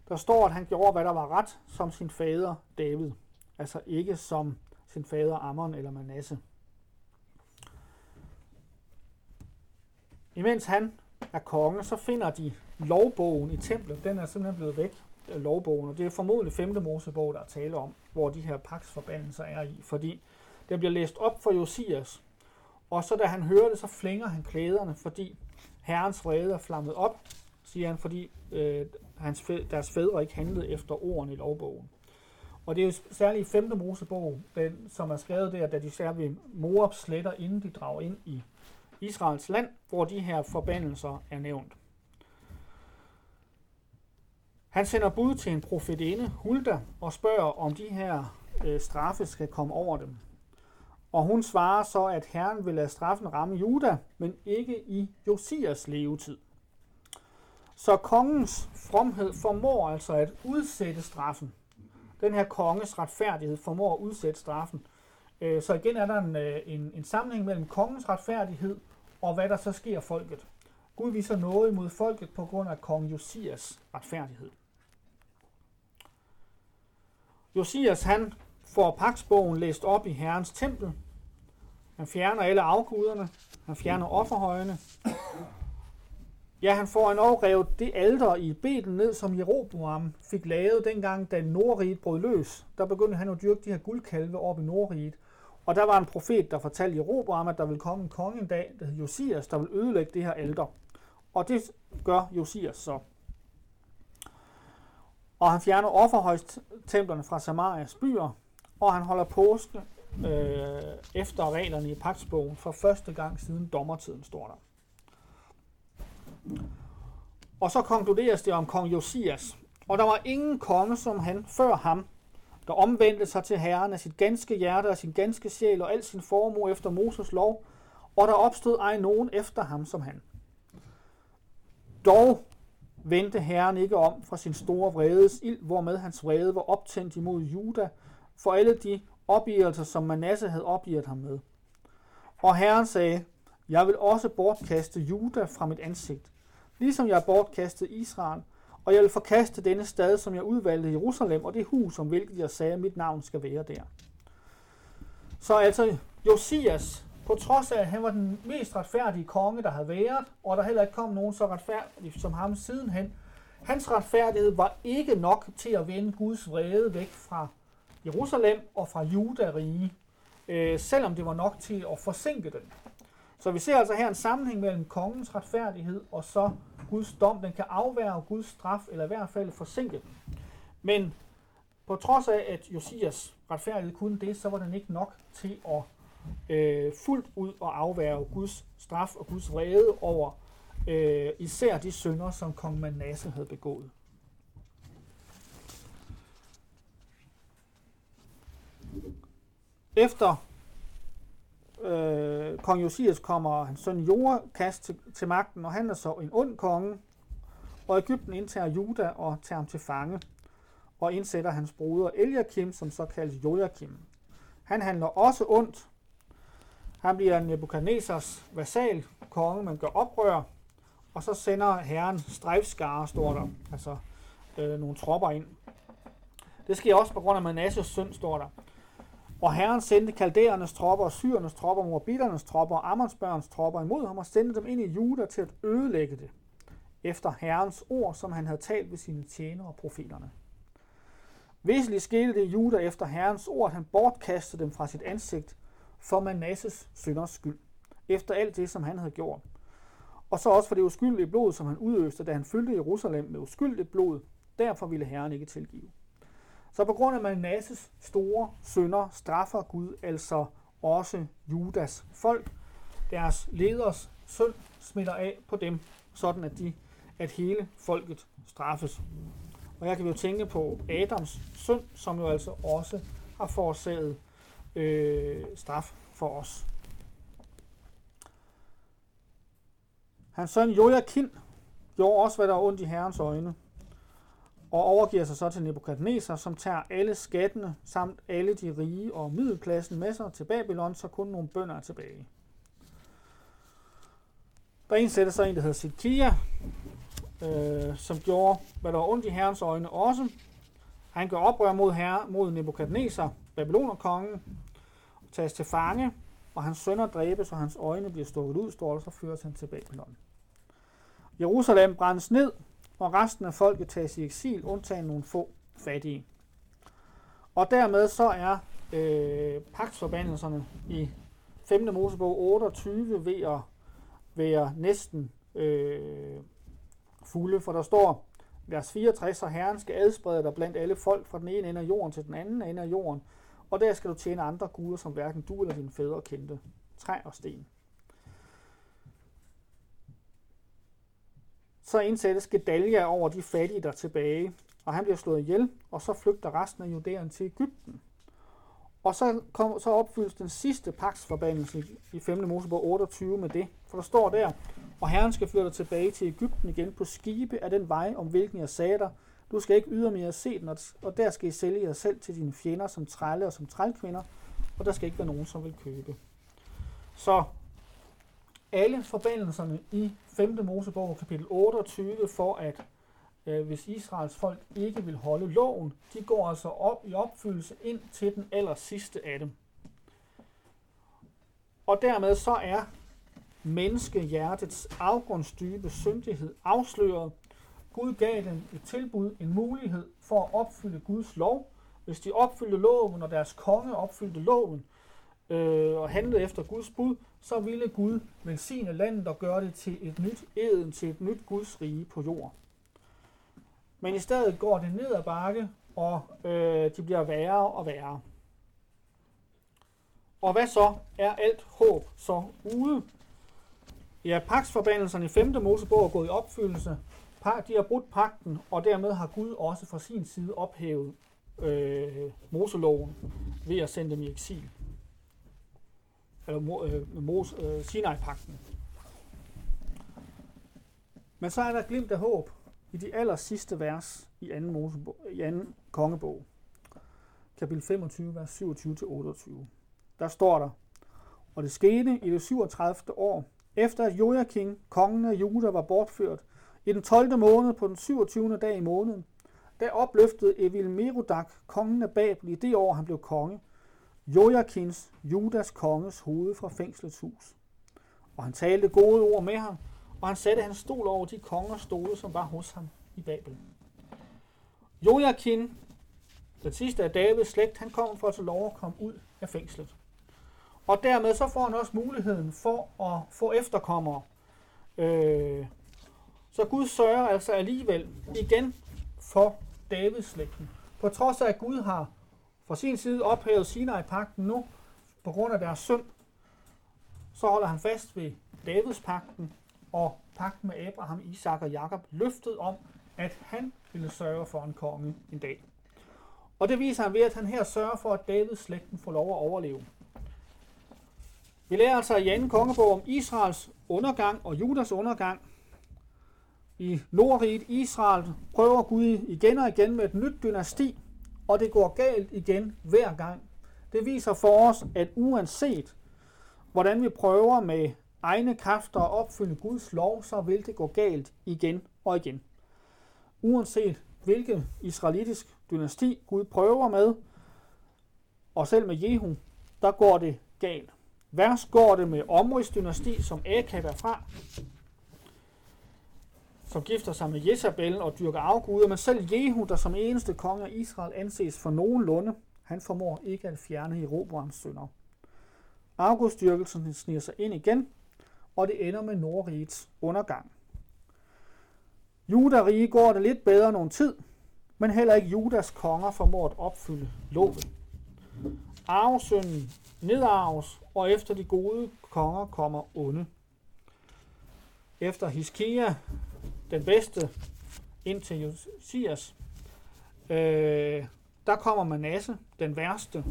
S1: Der står, at han gjorde, hvad der var ret, som sin fader David. Altså ikke som sin fader Ammon eller Manasse. Imens han er konge, så finder de lovbogen i templet. Den er simpelthen blevet væk. Øh, lovbogen, og det er formodentlig 5. Mosebog, der er tale om, hvor de her paksforbandelser er i, fordi den bliver læst op for Josias, og så da han hører det, så flænger han klæderne, fordi herrens vrede er flammet op, siger han, fordi øh, hans, deres fædre ikke handlede efter ordene i lovbogen. Og det er jo særligt i 5. Mosebog, den, som er skrevet der, da de ser ved Moabs sletter, inden de drager ind i Israels land, hvor de her forbandelser er nævnt. Han sender bud til en profetinde, Hulda, og spørger, om de her øh, straffe skal komme over dem. Og hun svarer så, at Herren vil lade straffen ramme Juda, men ikke i Josias levetid. Så kongens fromhed formår altså at udsætte straffen. Den her konges retfærdighed formår at udsætte straffen. Øh, så igen er der en, øh, en, en sammenhæng mellem kongens retfærdighed og hvad der så sker folket. Gud viser noget imod folket på grund af kong Josias retfærdighed. Josias han får paksbogen læst op i Herrens tempel. Han fjerner alle afguderne. Han fjerner offerhøjene. Ja, han får en overrevet det alter i Betel ned, som Jeroboam fik lavet dengang, da Nordriget brød løs. Der begyndte han at dyrke de her guldkalve op i Nordriget. Og der var en profet, der fortalte Jeroboam, at der ville komme en konge en dag, der hed Josias, der vil ødelægge det her alter. Og det gør Josias så. Og han fjerner offerhøjstemplerne fra Samarias byer, og han holder påske øh, efter reglerne i pagtsbogen for første gang siden dommertiden, står der. Og så konkluderes det om kong Josias. Og der var ingen konge som han før ham, der omvendte sig til Herren af sit ganske hjerte og sin ganske sjæl og al sin formue efter Moses lov, og der opstod ej nogen efter ham som han. Dog vendte Herren ikke om fra sin store vredes ild, hvormed hans vrede var optændt imod Juda, for alle de opgivelser, som Manasse havde opgivet ham med. Og Herren sagde, jeg vil også bortkaste Juda fra mit ansigt, ligesom jeg bortkastede Israel, og jeg vil forkaste denne stad, som jeg udvalgte Jerusalem, og det hus, om hvilket jeg sagde, at mit navn skal være der. Så altså, Josias, på trods af, at han var den mest retfærdige konge, der havde været, og der heller ikke kom nogen så retfærdig som ham sidenhen, hans retfærdighed var ikke nok til at vende Guds vrede væk fra Jerusalem og fra Juda-rige, øh, selvom det var nok til at forsinke den. Så vi ser altså her en sammenhæng mellem kongens retfærdighed og så Guds dom. Den kan afværge Guds straf, eller i hvert fald forsinke den. Men på trods af, at Josias retfærdighed kunne det, så var den ikke nok til at øh, fuldt ud at afværge Guds straf og Guds vrede over øh, især de synder, som kong Manasse havde begået. Efter øh, kong Josias kommer hans søn Joachas til, til magten, og han er så en ond konge, og Ægypten indtager Juda og tager ham til fange, og indsætter hans broder Eliakim, som så kaldes Joachim. Han handler også ondt. Han bliver Nebuchadnezzars vasal konge, man gør oprør, og så sender herren strejfskare, står der, altså øh, nogle tropper ind. Det sker også på grund af Manasses søn, står der. Og herren sendte kaldæernes tropper, og syrernes tropper, morbiternes tropper og Ammonsbørns tropper imod ham og sendte dem ind i Juda til at ødelægge det, efter herrens ord, som han havde talt ved sine tjenere og profeterne. Visselig skete det i Juda efter herrens ord, at han bortkastede dem fra sit ansigt for Manasses synders skyld, efter alt det, som han havde gjort. Og så også for det uskyldige blod, som han udøste, da han fyldte Jerusalem med uskyldigt blod. Derfor ville Herren ikke tilgive. Så på grund af Manasses store synder straffer Gud altså også Judas folk. Deres leders synd smitter af på dem, sådan at, de, at hele folket straffes. Og jeg kan jo tænke på Adams synd, som jo altså også har forårsaget øh, straf for os. Hans søn Joachim gjorde også, hvad der var ondt i herrens øjne og overgiver sig så til Nebukadnezar, som tager alle skattene samt alle de rige og middelklassen med sig til Babylon, så kun nogle bønder er tilbage. Der indsætter sig en, der hedder Sidkia, øh, som gjorde, hvad der var ondt i herrens øjne også. Han gør oprør mod, herre, mod Nebukadnezar, Babylonerkongen, og tages til fange, og hans sønner dræbes, og hans øjne bliver stukket ud, står og så føres han til Babylon. Jerusalem brændes ned, og resten af folket tages i eksil, undtagen nogle få fattige. Og dermed så er øh, pagtsforbandelserne i 5. Mosebog 28 ved at være næsten øh, fulde, for der står, vers 64, og Herren skal adsprede dig blandt alle folk fra den ene ende af jorden til den anden ende af jorden, og der skal du tjene andre guder, som hverken du eller dine fædre kendte, træ og sten. Så indsættes Gedalia over de fattige, der tilbage, og han bliver slået ihjel, og så flygter resten af judæerne til Ægypten. Og så, kom, så opfyldes den sidste paksforbandelse i 5. Mosebog 28 med det. For der står der, og Herren skal føre dig tilbage til Ægypten igen på skibe af den vej, om hvilken jeg sagde dig. Du skal ikke ydermere se den, og der skal I sælge jer selv til dine fjender som trælle og som trælkvinder, og der skal ikke være nogen, som vil købe. Så alle forbandelserne i 5. Mosebog kapitel 28 for at øh, hvis Israels folk ikke vil holde loven, de går altså op i opfyldelse ind til den aller sidste af dem. Og dermed så er menneskehjertets afgrundsdybe syndighed afsløret. Gud gav dem et tilbud, en mulighed for at opfylde Guds lov. Hvis de opfyldte loven, og deres konge opfyldte loven, øh, og handlede efter Guds bud, så ville Gud velsigne landet og gøre det til et nyt eden, til et nyt Guds rige på jord. Men i stedet går det ned ad bakke, og øh, de bliver værre og værre. Og hvad så? Er alt håb så ude? Ja, paksforbandelserne i 5. Mosebog er gået i opfyldelse. De har brudt pakten, og dermed har Gud også fra sin side ophævet øh, Moseloven ved at sende dem i eksil. Eller øh, Mos, øh, Sinai-pakten. Men så er der glimt af håb i de aller sidste vers i 2. Mosebog, i 2. kongebog, kapitel 25, vers 27-28. Der står der, og det skete i det 37. år, efter at Joachim, kongen af Juda, var bortført, i den 12. måned på den 27. dag i måneden, der opløftede Evil Merodak, kongen af Babel, i det år han blev konge, Joachims, Judas konges hoved fra fængslets hus. Og han talte gode ord med ham, og han satte hans stol over de konger stole, som var hos ham i Babel. Joachim, den sidste af Davids slægt, han kom for at få lov at komme ud af fængslet. Og dermed så får han også muligheden for at få efterkommere. Øh, så Gud sørger altså alligevel igen for Davids slægten. På trods af, at Gud har fra sin side ophævet Sinai-pakten nu, på grund af deres synd, så holder han fast ved Davids pakten, og pakten med Abraham, Isak og Jakob løftet om, at han ville sørge for en konge en dag. Og det viser han ved, at han her sørger for, at Davids slægten får lov at overleve. Vi lærer altså i anden kongebog om Israels undergang og Judas undergang. I Nordriget Israel prøver Gud igen og igen med et nyt dynasti, og det går galt igen hver gang. Det viser for os, at uanset hvordan vi prøver med egne kræfter at opfylde Guds lov, så vil det gå galt igen og igen. Uanset hvilket israelitisk dynasti Gud prøver med, og selv med Jehu, der går det galt. Værst går det med Omris dynasti, som Akab er fra, som gifter sig med Jezabel og dyrker afguder, men selv Jehu, der som eneste konge af Israel anses for nogenlunde, han formår ikke at fjerne Jeroboams sønder. Afgudstyrkelsen sniger sig ind igen, og det ender med Nordrigets undergang. Judarige går det lidt bedre nogen tid, men heller ikke Judas konger formår at opfylde loven. Arvesønnen nedarves, og efter de gode konger kommer onde. Efter Hiskia, den bedste, indtil Josias, øh, der kommer Manasse, den værste,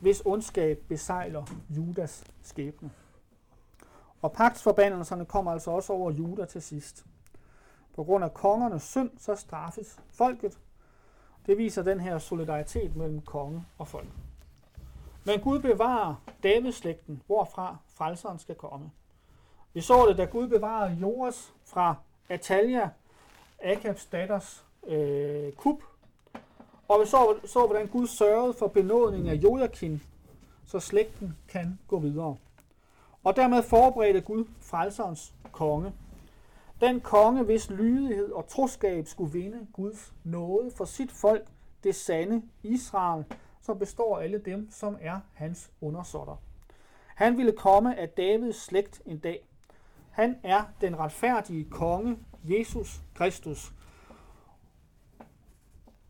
S1: hvis ondskab besejler Judas skæbne. Og pagtsforbandelserne kommer altså også over Juda til sidst. På grund af kongernes synd, så straffes folket. Det viser den her solidaritet mellem konge og folk. Men Gud bevarer Davidslægten, hvorfra frelseren skal komme. Vi så det, da Gud bevarede Joras fra Atalia, Akabs datters øh, kup. Og vi så, så, hvordan Gud sørgede for benådning af Joachim, så slægten kan gå videre. Og dermed forberedte Gud frelserens konge. Den konge, hvis lydighed og troskab skulle vinde Guds nåde for sit folk, det sande Israel, som består alle dem, som er hans undersåtter. Han ville komme af Davids slægt en dag. Han er den retfærdige konge, Jesus Kristus.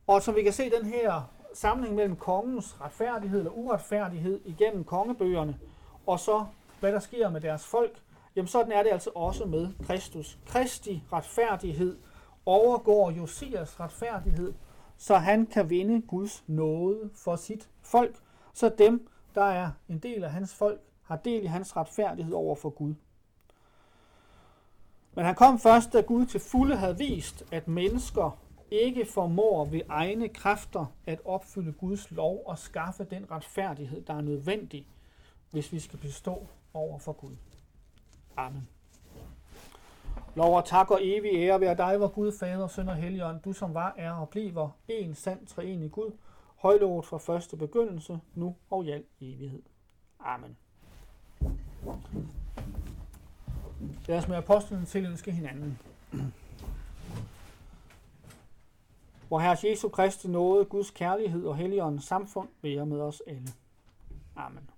S1: Og som vi kan se den her sammenhæng mellem kongens retfærdighed eller uretfærdighed igennem kongebøgerne, og så hvad der sker med deres folk, jamen sådan er det altså også med Kristus. Kristi retfærdighed overgår Josias retfærdighed, så han kan vinde Guds nåde for sit folk, så dem, der er en del af hans folk, har del i hans retfærdighed over for Gud. Men han kom først, da Gud til fulde havde vist, at mennesker ikke formår ved egne kræfter at opfylde Guds lov og skaffe den retfærdighed, der er nødvendig, hvis vi skal bestå over for Gud. Amen. Lov og tak og evig ære være dig, hvor Gud, Fader, Søn og Helligånd, du som var, er og bliver en sand treenig Gud, højlovet fra første begyndelse, nu og i al evighed. Amen. Lad os med apostlen tilønske hinanden. Hvor Herres Jesu Kristi nåde, Guds kærlighed og Helligåndens samfund være med os alle. Amen.